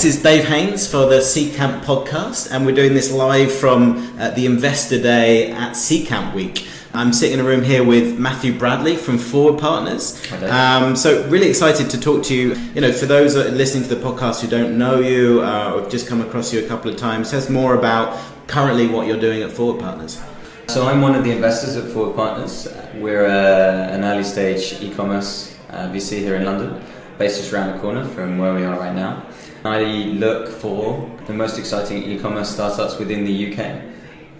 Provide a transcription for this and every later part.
this is Dave Haynes for the Seedcamp podcast, and we're doing this live from uh, the Investor Day at Seedcamp Week. I'm sitting in a room here with Matthew Bradley from Forward Partners. Um, so really excited to talk to you. You know, for those that are listening to the podcast who don't know you uh, or have just come across you a couple of times, tell us more about currently what you're doing at Forward Partners. So I'm one of the investors at Forward Partners. We're uh, an early stage e-commerce uh, VC here in London, based just around the corner from where we are right now. I look for the most exciting e-commerce startups within the UK.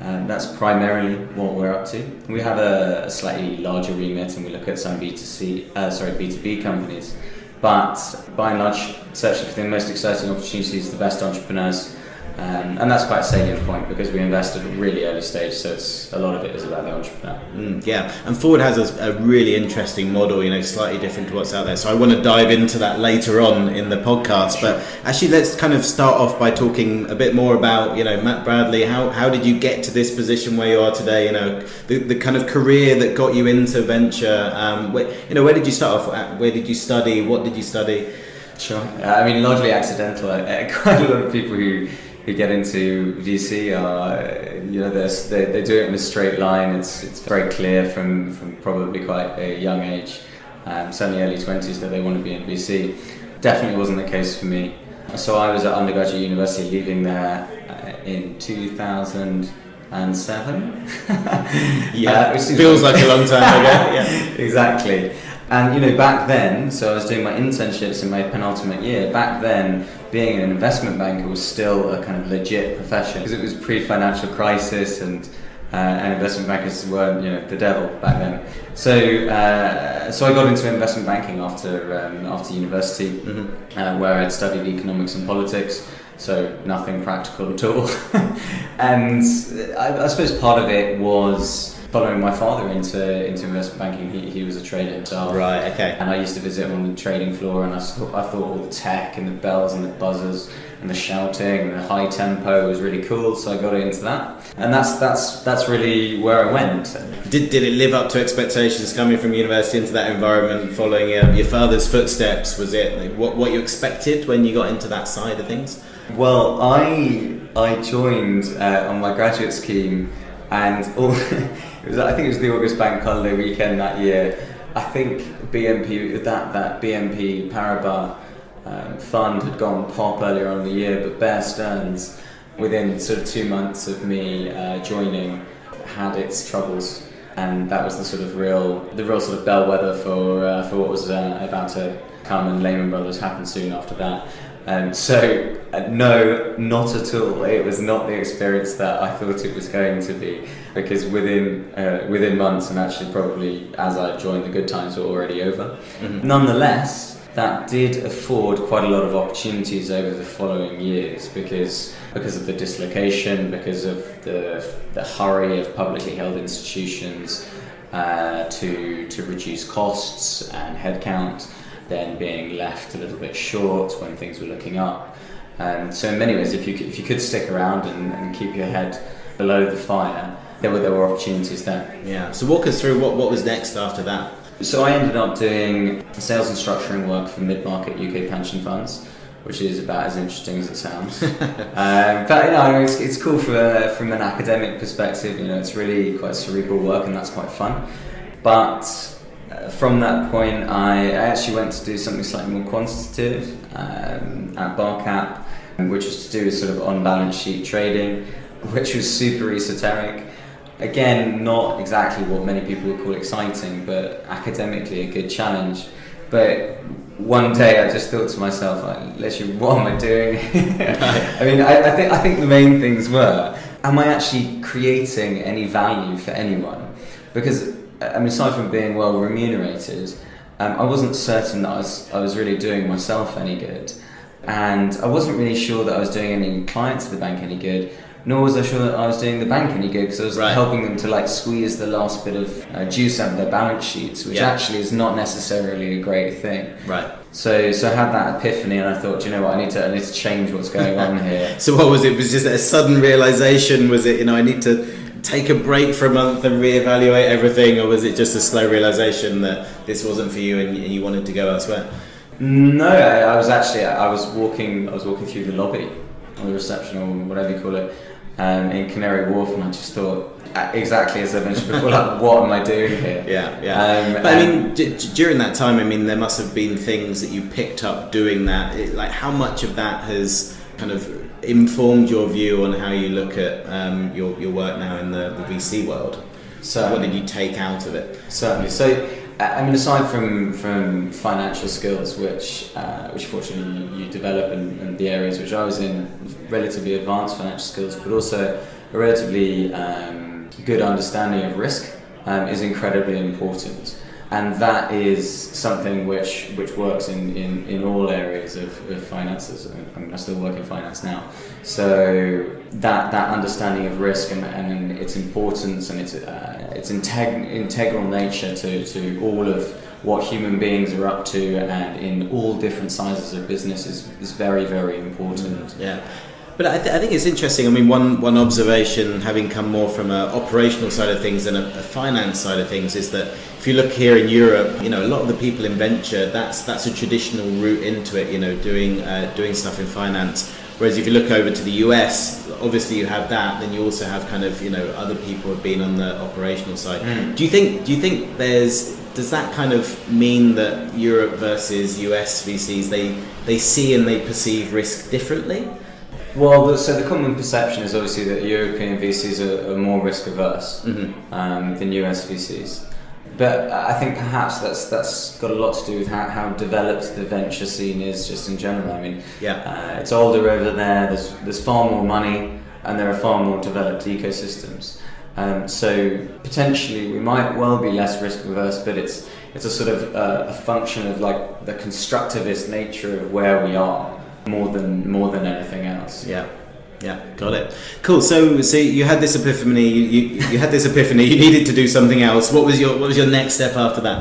Um, that's primarily what we're up to. We have a, a, slightly larger remit, and we look at some B2C, uh, sorry, B2B companies. But by and large, searching for the most exciting opportunities, the best entrepreneurs, um, and that's quite a salient point because we invested at really early stage, so it's a lot of it is about the entrepreneur. Mm, yeah, and Forward has a, a, really interesting model, you know, slightly different to what's out there. So I want to dive into that later on in the podcast. But actually, let's kind of start off by talking a bit more about, you know, Matt Bradley. How, how did you get to this position where you are today? You know, the, the kind of career that got you into venture. Um, where, you know, where did you start off? Where did you study? What did you study? Sure. I mean, largely accidental. Quite a lot of people who who get into VC are, you know, they, they do it in a straight line. It's, it's very clear from, from probably quite a young age, um, certainly early 20s, that they want to be in VC. Definitely wasn't the case for me. So I was at undergraduate university, leaving there uh, in 2007. yeah, uh, feels like, like a long time ago. Yeah, exactly. And you know, back then, so I was doing my internships in my penultimate year. Back then, being an investment banker was still a kind of legit profession because it was pre-financial crisis and uh, and investment bankers weren't you know the devil back then. So uh, so I got into investment banking after um, after university, mm-hmm. uh, where I'd studied economics and politics. So nothing practical at all, and I, I suppose part of it was following my father into into investment banking. He, he was a trader himself. Right. Okay. And I used to visit him on the trading floor, and I saw, I thought all the tech and the bells and the buzzers and the shouting and the high tempo was really cool. So I got into that, and that's that's that's really where I went. Did did it live up to expectations coming from university into that environment, following uh, your father's footsteps? Was it like, what what you expected when you got into that side of things? Well, I I joined uh, on my graduate scheme, and all. It was, I think it was the August Bank Holiday weekend that year. I think BNP that that BNP Paribas um, fund had gone pop earlier on in the year, but Bear Stearns, within sort of two months of me uh, joining, had its troubles, and that was the sort of real the real sort of bellwether for uh, for what was uh, about to come, and Lehman Brothers happened soon after that. Um, so, uh, no, not at all. It was not the experience that I thought it was going to be. Because within uh, within months, and actually probably as I joined, the good times were already over. Mm-hmm. Nonetheless, that did afford quite a lot of opportunities over the following years because because of the dislocation, because of the the hurry of publicly held institutions uh, to to reduce costs and headcount then being left a little bit short when things were looking up. And so, in many ways, if you could, if you could stick around and, and keep your head below the fire, there were there were opportunities there. Yeah. So, walk us through what, what was next after that. So, I ended up doing sales and structuring work for mid market UK pension funds. Which is about as interesting as it sounds, um, but you know it's, it's cool for, from an academic perspective. You know, it's really quite cerebral work, and that's quite fun. But from that point, I, I, actually went to do something slightly more quantitative um, at Barcap, which was to do with sort of on balance sheet trading, which was super esoteric. Again, not exactly what many people would call exciting, but academically a good challenge. But one day I just thought to myself, like, literally, what am I doing? I mean, I, I, think I think the main things were, am I actually creating any value for anyone? Because I mean, aside from being well remunerated, um, I wasn't certain that I was, I was really doing myself any good. And I wasn't really sure that I was doing any clients of the bank any good, nor was I sure that I was doing the bank any good because I was right. helping them to like squeeze the last bit of uh, juice out of their balance sheets, which yeah. actually is not necessarily a great thing. Right. So, so I had that epiphany, and I thought, you know what, I need to, I need to change what's going on here. so, what was it? Was just a sudden realization? Was it, you know, I need to take a break for a month and reevaluate everything, or was it just a slow realization that this wasn't for you and you wanted to go elsewhere? No, I, I was actually I was walking I was walking through the lobby or the reception or whatever you call it um, in Canary Wharf, and I just thought uh, exactly as I mentioned before, like what am I doing here? Yeah, yeah. Um, but I mean, d- d- during that time, I mean, there must have been things that you picked up doing that. It, like, how much of that has kind of informed your view on how you look at um, your your work now in the, the VC world? So what did you take out of it? Certainly. So, I mean, aside from from financial skills, which uh, which fortunately you, you develop in, in the areas which I was in, relatively advanced financial skills, but also a relatively um, good understanding of risk um, is incredibly important. And that is something which, which works in, in, in all areas of, of finances. I mean, I still work in finance now. So that, that understanding of risk and, and its importance and its, uh, its integ- integral nature to, to all of what human beings are up to and in all different sizes of business is, is very, very important. Yeah. But I, th- I think it's interesting. I mean, one, one observation, having come more from an operational side of things than a, a finance side of things, is that if you look here in Europe, you know, a lot of the people in venture, that's that's a traditional route into it. You know, doing uh, doing stuff in finance. Whereas if you look over to the US, obviously you have that. Then you also have kind of you know other people have been on the operational side. Mm. Do you think do you think there's does that kind of mean that Europe versus US VCs they they see and they perceive risk differently? Well, so the common perception is obviously that European VCs are, are more risk averse Mm-hmm. um, than US VCs. But I think perhaps that's that's got a lot to do with how, how developed the venture scene is just in general. I mean, Yeah. uh, it's older over there. There's there's far more money, and there are far more developed ecosystems. Um, so potentially we might well be less risk averse, but it's it's a sort of uh, a function of like the constructivist nature of where we are more than more than anything else. Yeah. Yeah, got it. Cool. So, so you had this epiphany. You, you, you had this epiphany. You needed to do something else. What was your What was your next step after that?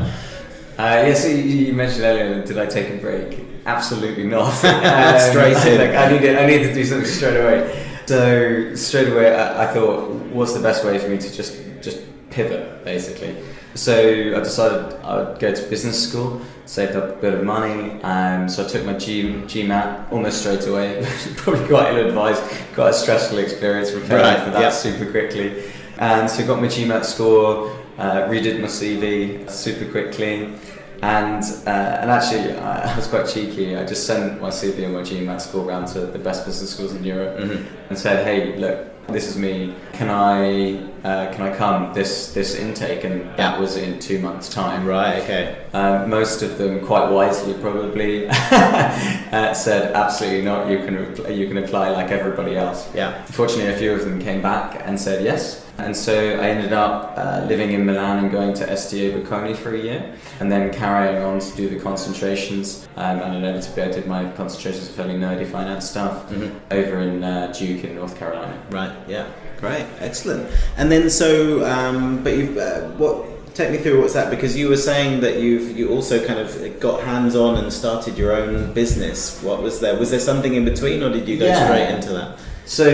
Uh, yeah, so you, you mentioned earlier, did I take a break? Absolutely not. Straight in. Like, I needed, I needed to do something straight away. So straight away, I, I thought, what's the best way for me to just just pivot, basically. So I decided I would go to business school, saved up a bit of money, and so I took my G, GMAT almost straight away. Probably quite ill advised, quite a stressful experience preparing Right, for that yeah. super quickly. And so I got my GMAT score, uh, redid my CV super quickly, and uh, and actually I, I was quite cheeky. I just sent my CV and my GMAT score around to the best business schools in Europe Mhm. and said, "Hey, look, this is me. Can I uh, can I come this this intake?" And that was in two months' time. Right. Okay. Uh, most of them, quite wisely, probably uh, said, "Absolutely not. You can you can apply like everybody else." Yeah. Fortunately, a few of them came back and said yes. And so I ended up uh, living in Milan and going to SDA Bocconi for a year, and then carrying on to do the concentrations. Um, and inevitably, I did my concentrations of fairly nerdy finance stuff Mhm. over in uh, Duke in North Carolina. Right. Yeah. Great. Excellent. And then so, um, but you've uh, what? Take me through what's that because you were saying that you've you also kind of got hands on and started your own business. What was there? Was there something in between, or did you go Yeah. straight into that? So,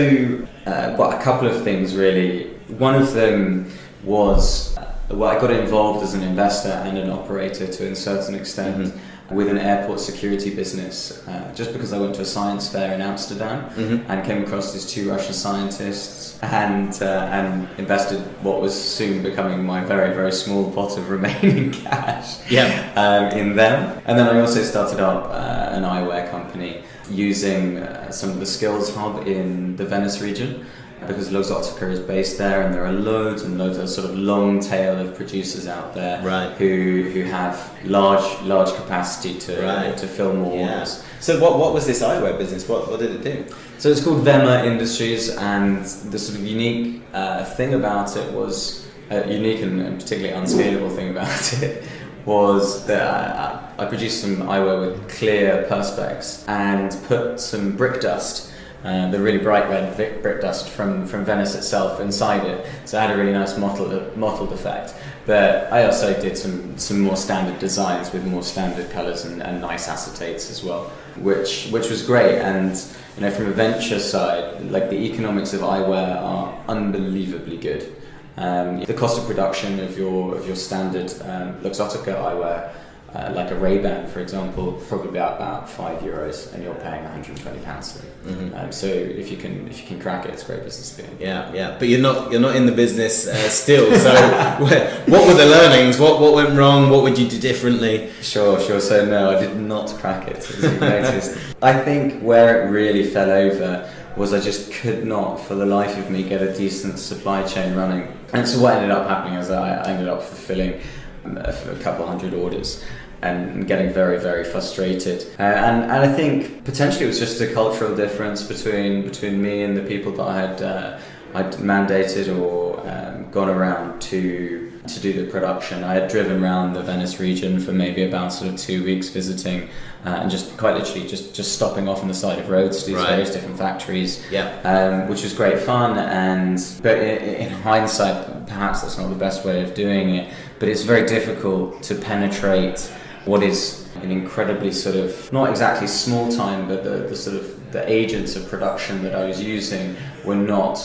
uh, well, a couple of things really. One of them was, well, I got involved as an investor and an operator to a certain extent Mhm. with an airport security business, uh, just because I went to a science fair in Amsterdam Mhm. and came across these two Russian scientists and uh, and invested what was soon becoming my very very small pot of remaining cash Yeah. um, in them. And then I also started up uh, an eyewear company using uh, some of the skills hub in the Venice region because Luxottica is based there and there are loads and loads of sort of long tail of producers out there Right. who who have large large capacity to Right. to fill more Yeah. orders. So what what was this eyewear business? What what did it do? So it's called Vema Industries, and the sort of unique uh, thing about it was uh, unique and, and particularly unscalable thing about it was that I, I produced some eyewear with clear perspex and put some brick dust. Uh, the really bright red brick dust from, from Venice itself inside it, so it had a really nice mottled, mottled effect. But I also did some, some more standard designs with more standard colours and, and nice acetates as well, which which was great. And you know, from a venture side, like the economics of eyewear are unbelievably good. Um, the cost of production of your of your standard um, Luxottica eyewear uh, like a Ray-Ban, for example, probably about, about five euros, and you're paying 120 pounds. Mm-hmm. Um, so if you can if you can crack it, it's a great business to be in. Yeah, yeah. But you're not you're not in the business uh, still. So what were the learnings? What what went wrong? What would you do differently? Sure, sure. So no, I did not crack it. As you noticed, I think where it really fell over was I just could not, for the life of me, get a decent supply chain running. And so what ended up happening is I, ended up fulfilling um, a couple hundred orders and getting very very frustrated uh, and and I think potentially it was just a cultural difference between between me and the people that I had uh, I'd mandated or um, gone around to to do the production. I had driven around the Venice region for maybe about sort of two weeks visiting uh, and just quite literally just, just stopping off on the side of roads to these right. various different factories, yeah. Um, which was great fun. And but in, in hindsight, perhaps that's not the best way of doing it. But it's very difficult to penetrate what is an incredibly sort of not exactly small time, but the, the sort of the agents of production that I was using were not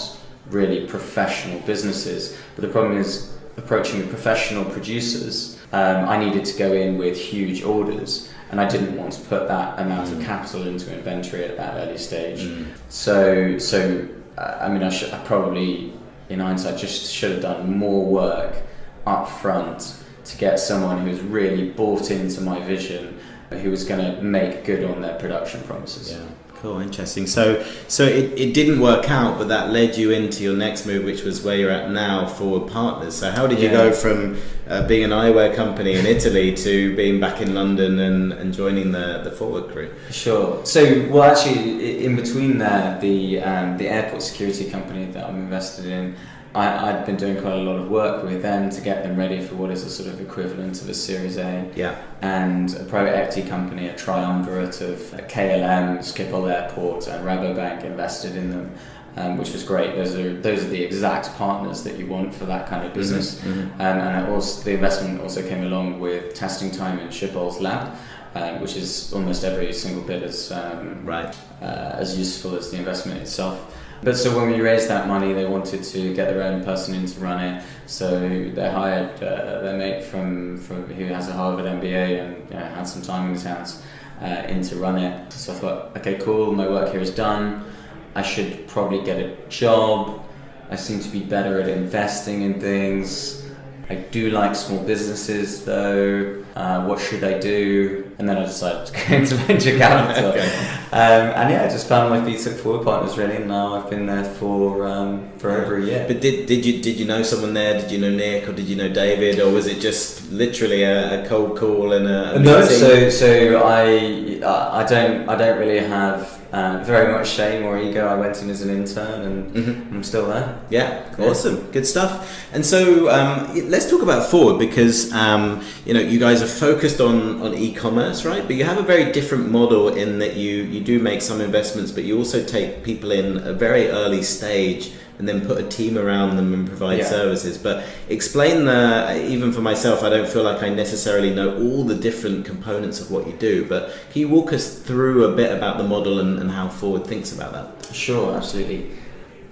really professional businesses. But the problem is approaching the professional producers. Um, I needed to go in with huge orders, and I didn't want to put that amount mm. of capital into inventory at that early stage. Mm. So, so uh, I mean, I, should, I probably, in hindsight, just should have done more work up front to get someone who's really bought into my vision, who was going to make good on their production promises. Yeah. Cool, interesting. So, so it, it didn't work out, but that led you into your next move, which was where you're at now, Forward Partners. So, how did you go from uh, being an eyewear company in Italy to being back in London and, and joining the, the Forward crew? Sure. So, well, actually, in between there, the um, the airport security company that I'm invested in I, had been doing quite a lot of work with them to get them ready for what is a sort of equivalent of a Series A. Yeah. And a private equity company, a triumvirate of KLM, Schiphol Airport, and Rabobank invested in them. Um, which was great. Those are those are the exact partners that you want for that kind of business. Mm-hmm. mm-hmm. Um, and also, the investment also came along with testing time in Schiphol's lab, um, which is almost every single bit as um, right uh, as useful as the investment itself. But so when we raised that money, they wanted to get their own person in to run it. So they hired uh, their mate from, from who has a Harvard MBA and you know, had some time in his hands uh, in to run it. So I thought, okay, cool, my work here is done. I should probably get a job. I seem to be better at investing in things. I do like small businesses though. Uh, what should I do? And then I decided to go into venture capital. okay. um, and yeah, I just found my feet at Forward Partners really, and now I've been there for um, for over a year. But did, did you did you know someone there? Did you know Nick or did you know David, or was it just literally a, a cold call and a, a no? So so I I don't I don't really have um, very much shame or ego. I went in as an intern and mm-hmm. I'm still there. Yeah, awesome, good stuff. And so um, let's talk about Forward because um, you know you guys are focused on on e-commerce, right? But you have a very different model in that you you do make some investments, but you also take people in a very early stage and then put a team around them and provide yeah. services. But explain the, even for myself, I don't feel like I necessarily know all the different components of what you do. But can you walk us through a bit about the model and, and how Forward thinks about that? Sure, absolutely.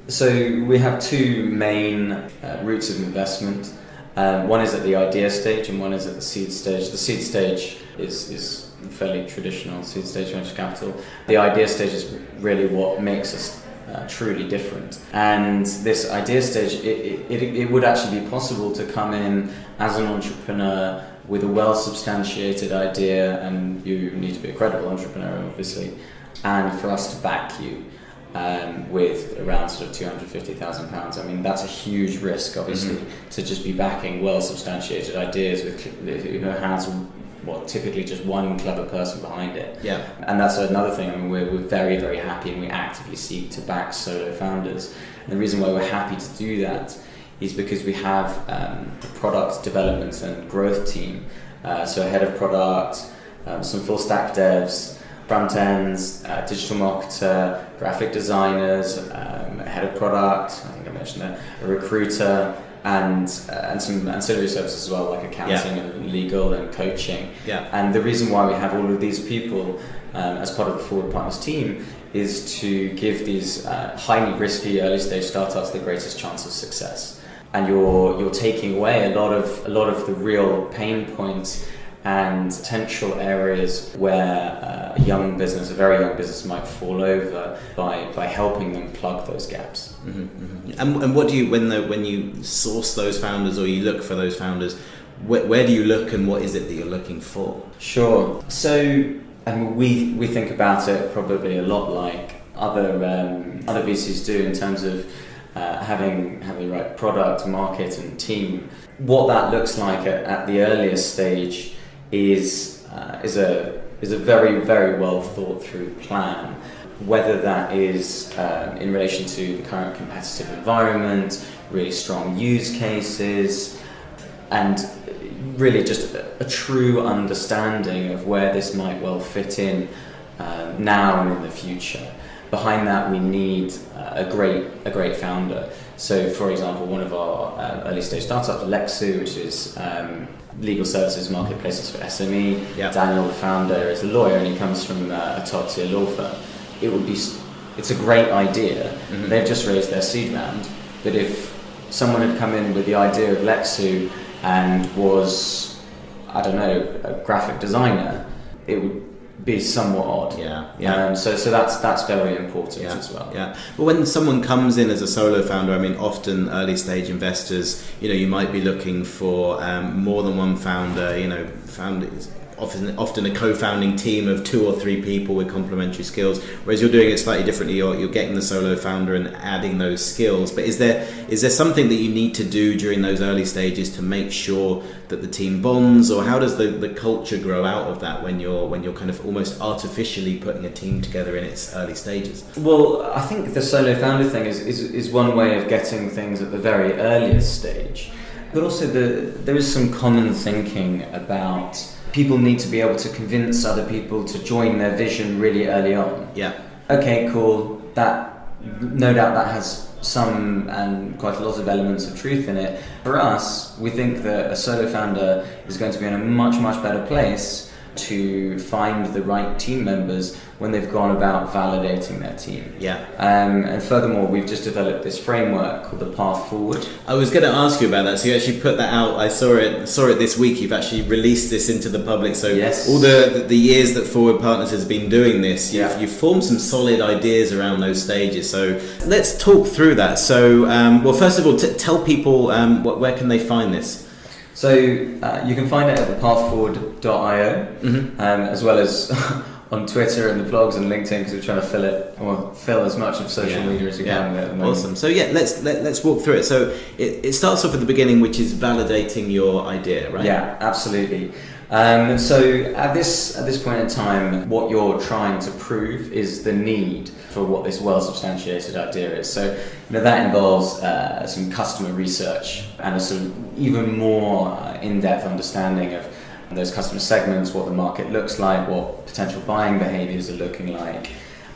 So we have two main uh, routes of investment. Um, one is at the idea stage and one is at the seed stage. The seed stage is, is fairly traditional seed stage venture capital. The idea stage is really what makes us uh, truly different. And this idea stage, it, it, it would actually be possible to come in as an entrepreneur with a well substantiated idea, and you need to be a credible entrepreneur, obviously, and for us to back you. Um, with around sort of two hundred fifty thousand pounds. I mean, that's a huge risk, obviously, mm-hmm. to just be backing well substantiated ideas with who has well, typically just one clever person behind it. Yeah. And that's another thing. I mean, we're, we're very, very happy and we actively seek to back solo founders. And the reason why we're happy to do that is because we have um, a product development and growth team. Uh, so, a head of product, um, some full stack devs, front ends, uh, digital marketer, graphic designers, um, head of product, I think I mentioned that, a recruiter and uh, and some ancillary services as well, like accounting yeah. and legal and coaching. Yeah. And the reason why we have all of these people um, as part of the Forward Partners team is to give these uh, highly risky early stage startups the greatest chance of success. And you're you're taking away a lot of a lot of the real pain points and potential areas where uh, a young business, a very young business, might fall over by, by helping them plug those gaps. Mm-hmm, mm-hmm. And, and what do you when the when you source those founders or you look for those founders? Where, where do you look and what is it that you're looking for? Sure. So, and we we think about it probably a lot like other um, other VCs do in terms of uh, having having the right product, market, and team. What that looks like at, at the earliest stage is uh, is a is a very very well thought through plan. Whether that is um, in relation to the current competitive environment, really strong use cases, and really just a, a true understanding of where this might well fit in um, now and in the future. Behind that, we need uh, a great a great founder. So, for example, one of our uh, early stage startups, Lexoo, which is um, legal services marketplaces for SME. Yep. Daniel, the founder, is a lawyer and he comes from uh, a top tier law firm. It would be, it's a great idea. Mm-hmm. They've just raised their seed round, but if someone had come in with the idea of Lexoo and was, I don't know, a graphic designer, it would be somewhat odd. Yeah, yeah. Um, so, so that's that's very important yeah, as well. Yeah, but when someone comes in as a solo founder, I mean, often early stage investors, you know, you might be looking for um, more than one founder. You know, founders often often a co-founding team of two or three people with complementary skills. Whereas you're doing it slightly differently. You're, you're getting the solo founder and adding those skills. But is there is there something that you need to do during those early stages to make sure that the team bonds, or how does the, the culture grow out of that when you're when you're kind of almost artificially putting a team together in its early stages? Well, I think the solo founder thing is, is, is one way of getting things at the very earliest stage. But also, the, there is some common thinking about people need to be able to convince other people to join their vision really early on. Yeah. Okay, cool. That no doubt that has some and quite a lot of elements of truth in it. For us, we think that a solo founder is going to be in a much much better place to find the right team members when they've gone about validating their team. Yeah. Um, and furthermore, we've just developed this framework called the Path Forward. I was going to ask you about that. So you actually put that out. I saw it. Saw it this week. You've actually released this into the public. So Yes. all the the years that Forward Partners has been doing this, you've, Yeah. you've formed some solid ideas around those stages. So let's talk through that. So um, well, first of all, t- tell people um, what, where can they find this. So uh, you can find it at thepathforward.io, Mm-hmm. um, as well as on Twitter and the blogs and LinkedIn because we're trying to fill it or fill as much of social media as we can the. Awesome. So yeah, let's let, let's walk through it. So it, it starts off at the beginning, which is validating your idea, right? Yeah, absolutely. Um, so at this at this point in time, what you're trying to prove is the need for what this well substantiated idea is. So you know that involves uh, some customer research and a sort of even more uh, in-depth understanding of those customer segments, what the market looks like, what potential buying behaviours are looking like,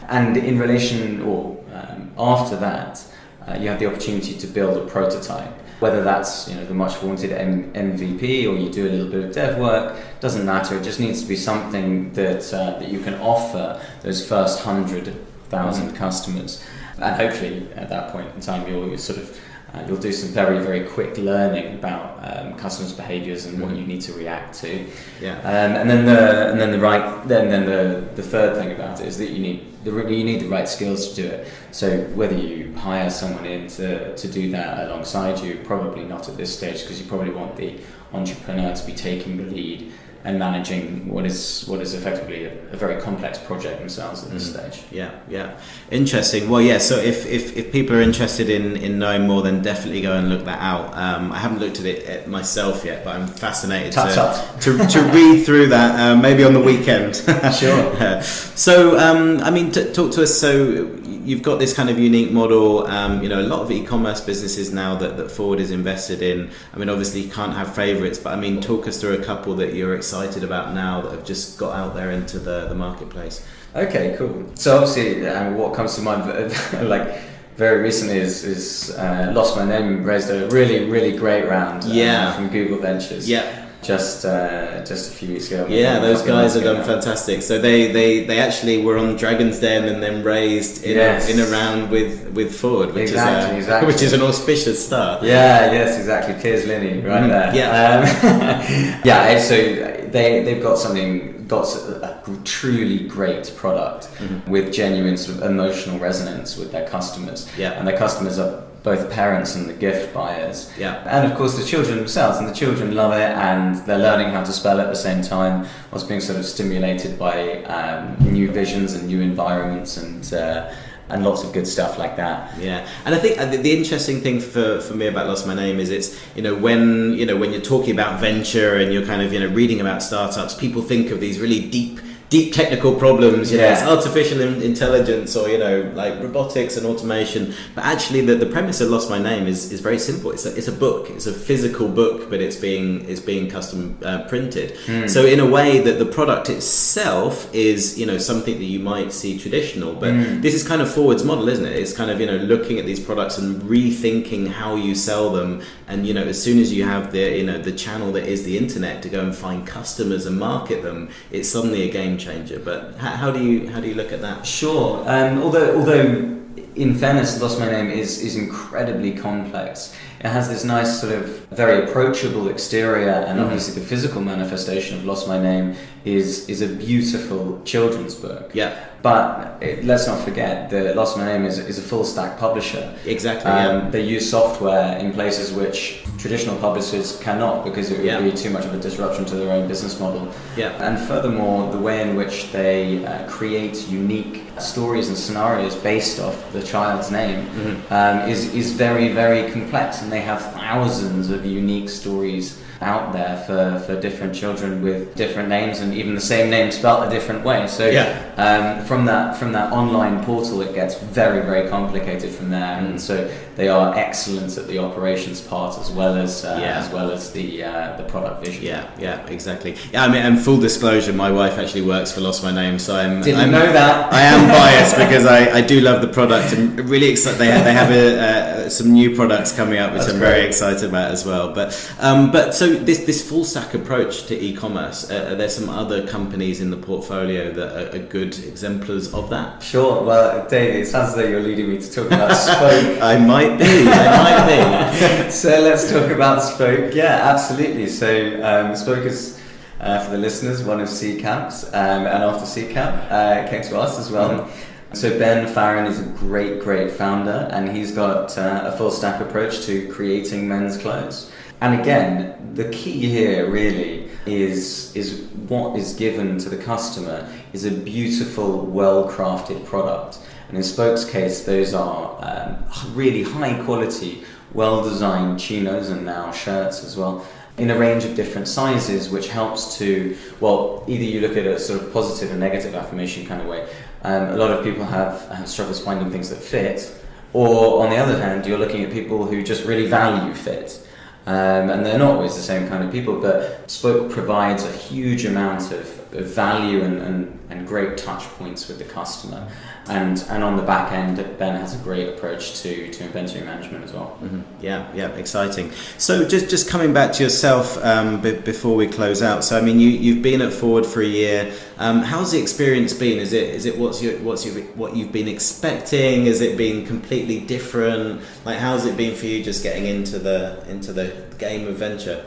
and in relation or um, after that, uh, you have the opportunity to build a prototype. Whether that's you know the much vaunted M- MVP or you do a little bit of dev work, doesn't matter. It just needs to be something that uh, that you can offer those first hundred thousand customers, and hopefully at that point in time you'll, you'll sort of uh, you'll do some very very quick learning about um, customers' behaviours and what you need to react to. Yeah. Um, and then the and then the right then then the, the third thing about it is that you need the you need the right skills to do it. So whether you hire someone in to, to do that alongside you, probably not at this stage because you probably want the entrepreneur to be taking the lead and managing what is what is effectively a, a very complex project themselves at this stage. Yeah, yeah. Interesting. Well, yeah, so if, if, if people are interested in, in knowing more, then definitely go and look that out. Um, I haven't looked at it at myself yet, but I'm fascinated to, to, to read through that, uh, maybe on the weekend. Sure. so, um, I mean, t- talk to us. So, you've got this kind of unique model. Um, you know, a lot of e-commerce businesses now that, that Forward is invested in. I mean, obviously, you can't have favourites, but I mean, talk us through a couple that you're excited about now that have just got out there into the, the marketplace. Okay, cool. So obviously, uh, what comes to mind, like very recently, is, is uh, Lost My Name raised a really, really great round. uh, Yeah. from Google Ventures. Yeah. Just uh, just a few weeks ago. Yeah, those guys have done now. fantastic. So they, they, they actually were on Dragon's Den and then raised in, Yes. a, in a round with, with Forward, which Exactly, is a, exactly. which is an auspicious start. Yeah, yes, exactly. Piers Linney, right Mhm, there. yeah. um, yeah. So they they've got something got a truly great product Mm-hmm. with genuine sort of emotional resonance with their customers. Yeah. and their customers are both parents and the gift buyers. Yeah. and of course the children themselves, and the children love it, and they're learning how to spell at the same time, whilst being sort of stimulated by um, new visions and new environments and. Uh, and lots of good stuff like that. Yeah, and I think uh, the, the interesting thing for, for me about Lost My Name is it's you know when you know when you're talking about venture and you're kind of you know reading about startups, people think of these really deep deep technical problems. You know, it's artificial intelligence or you know like robotics and automation. But actually, the, the premise of Lost My Name is, is very simple. It's a, it's a book. It's a physical book, but it's being it's being custom uh, printed. So in a way that the product itself is you know something that you might see traditional, but this is kind of forwards model, isn't it? It's kind of you know looking at these products and rethinking how you sell them, and you know as soon as you have the you know the channel that is the internet to go and find customers and market them, it's suddenly a game changer. But how, how do you how do you look at that? Sure. Um, although, although in fairness, Lost My Name is is incredibly complex. It has this nice sort of very approachable exterior, and Mhm. obviously the physical manifestation of Lost My Name is is a beautiful children's book. Yeah, But it, let's not forget that Lost My Name is, is a full stack publisher. exactly. Um, they use software in places which traditional publishers cannot because it would Yeah. be too much of a disruption to their own business model. yeah, And furthermore, the way in which they uh, create unique stories and scenarios based off the child's name Mhm. um, is, is very, very complex. And they have thousands of unique stories out there for, for different children with different names and even the same name spelt a different way. So Yeah. um, from that from that online portal, it gets very, very complicated from there. Mm. And so they are excellent at the operations part as well as uh, Yeah. as well as the uh, the product vision. Yeah, yeah, exactly. Yeah, I mean, and full disclosure, my wife actually works for Lost My Name, so I'm. Didn't I'm, know that. I am biased because I, I do love the product and really excited. They have, they have a, uh, some new products coming up, which That's I'm very excited about as well. But um, but so this this full stack approach to e-commerce, uh, are there some other companies in the portfolio that are, are good exemplars of that? Sure. Well, David, it sounds as though you're leading me to talk about Spoke. I might be. I might be. so let's talk about Spoke. Yeah, absolutely. So um, Spoke is, uh, for the listeners, one of Seedcamp's, um, and after C Camp, uh, it came to us as well. So Ben Farren is a great, great founder, and he's got uh, a full stack approach to creating men's clothes. And again, the key here really is is what is given to the customer is a beautiful, well-crafted product. And in Spoke's case, those are um, really high quality, well designed chinos and now shirts as well, in a range of different sizes, which helps to, well, either you look at a sort of positive and negative affirmation kind of way. Um, a lot of people have, have struggles finding things that fit, or on the other hand, you're looking at people who just really value fit. Um, and they're not always the same kind of people, but Spoke provides a huge amount of, of value and, and, and great touch points with the customer. And, and on the back end, Ben has a great approach to, to inventory management as well. Mhm. Yeah, yeah, exciting. So just just coming back to yourself um, b- before we close out. So I mean, you you've been at Forward for a year. Um, how's the experience been? Is it is it what's your what's your what you've been expecting? Has it been completely different? Like how's it been for you just getting into the into the game of venture?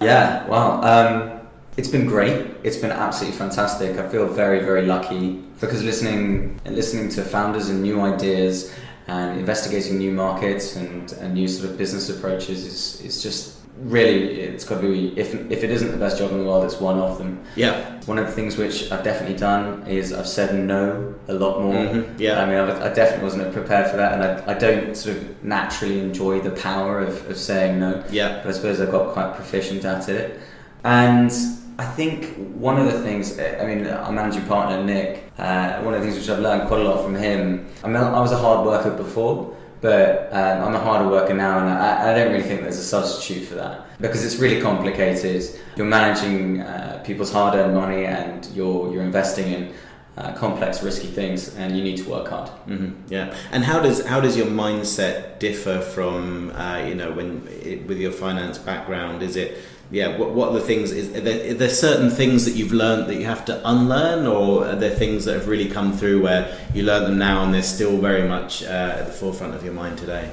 Yeah, wow. Um, it's been great. It's been absolutely fantastic. I feel very, very lucky because listening listening to founders and new ideas and investigating new markets and, and new sort of business approaches is, is just really it's got to be if, if it isn't the best job in the world it's one of them Yeah, one of the things which I've definitely done is I've said no a lot more Mhm, yeah. I mean I, I definitely wasn't prepared for that and I, I don't sort of naturally enjoy the power of, of saying no yeah, but I suppose I got quite proficient at it. And I think one of the things, I mean, our managing partner, Nick, uh, one of the things which I've learned quite a lot from him, I mean, I was a hard worker before, but um, I'm a harder worker now, and I, I don't really think there's a substitute for that because it's really complicated. You're managing uh, people's hard-earned money, and you're you're investing in uh, complex, risky things, and you need to work hard. hmm yeah. And how does how does your mindset differ from uh, you know when it, with your finance background? Is it yeah? What what are the things? Is are there, are there certain things that you've learned that you have to unlearn, or are there things that have really come through where you learn them now and they're still very much uh, at the forefront of your mind today?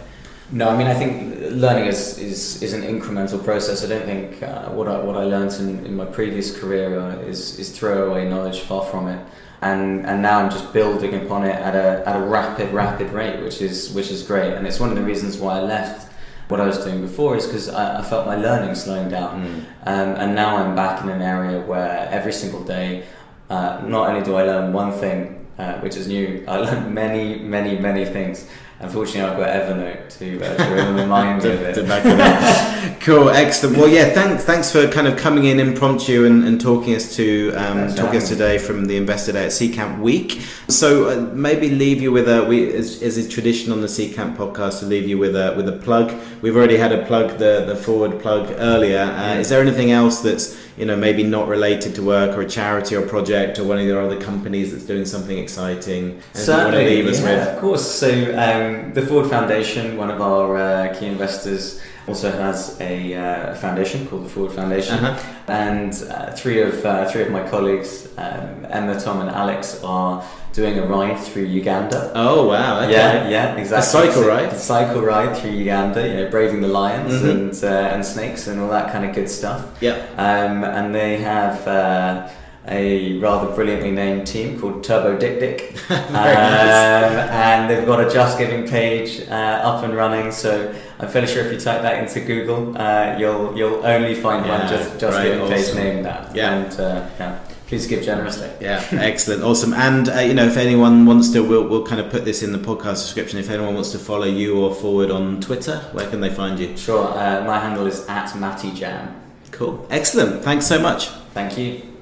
No, I mean I think learning is, is, is an incremental process. I don't think uh, what I what I learned in, in my previous career uh, is is throwaway knowledge. Far from it. And, and now I'm just building upon it at a, at a rapid rapid rate, which is which is great. And it's one of the reasons why I left what I was doing before is because I, I, felt my learning slowing down. Mm. Um, and now I'm back in an area where every single day, uh, not only do I learn one thing, uh, which is new, I learn many, many, many things. Unfortunately, I've got Evernote to, uh, to remind me of it. to back it up. cool, excellent. Well, yeah, thanks, thanks for kind of coming in impromptu and, and talking us to um, talking us today from the Investor Day at Seedcamp Week. So uh, maybe leave you with a we as, as is tradition on the Seedcamp podcast to leave you with a with a plug. We've already had a plug the the forward plug earlier. Uh, Is there anything else that's you know maybe not related to work or a charity or project or one of your other companies that's doing something exciting certainly yeah, of course so um, the Ford Foundation one of our uh, key investors also has a uh, foundation called the Ford Foundation, uh-huh. and uh, three of uh, three of my colleagues, um, Emma, Tom, and Alex, are doing a ride through Uganda. Oh wow! Okay. Yeah, yeah, exactly. A cycle ride. A cycle ride through Uganda. You know, braving the lions mm-hmm. and uh, and snakes and all that kind of good stuff. Yeah. Um, and they have uh, a rather brilliantly named team called Turbo Dick Dick. um, nice. And they've got a Just Giving page uh, up and running. So I'm fairly sure if you type that into Google, uh, you'll you'll only find yeah, one Just, just right, Giving awesome. page named that. Yeah. And uh, yeah. Please give generously. Yeah, excellent, awesome. And uh, you know, if anyone wants to, we'll, we'll kind of put this in the podcast description. If anyone wants to follow you or forward on Twitter, where can they find you? Sure, uh, my handle is at Matty Jam. Cool, excellent. Thanks so much. Thank you.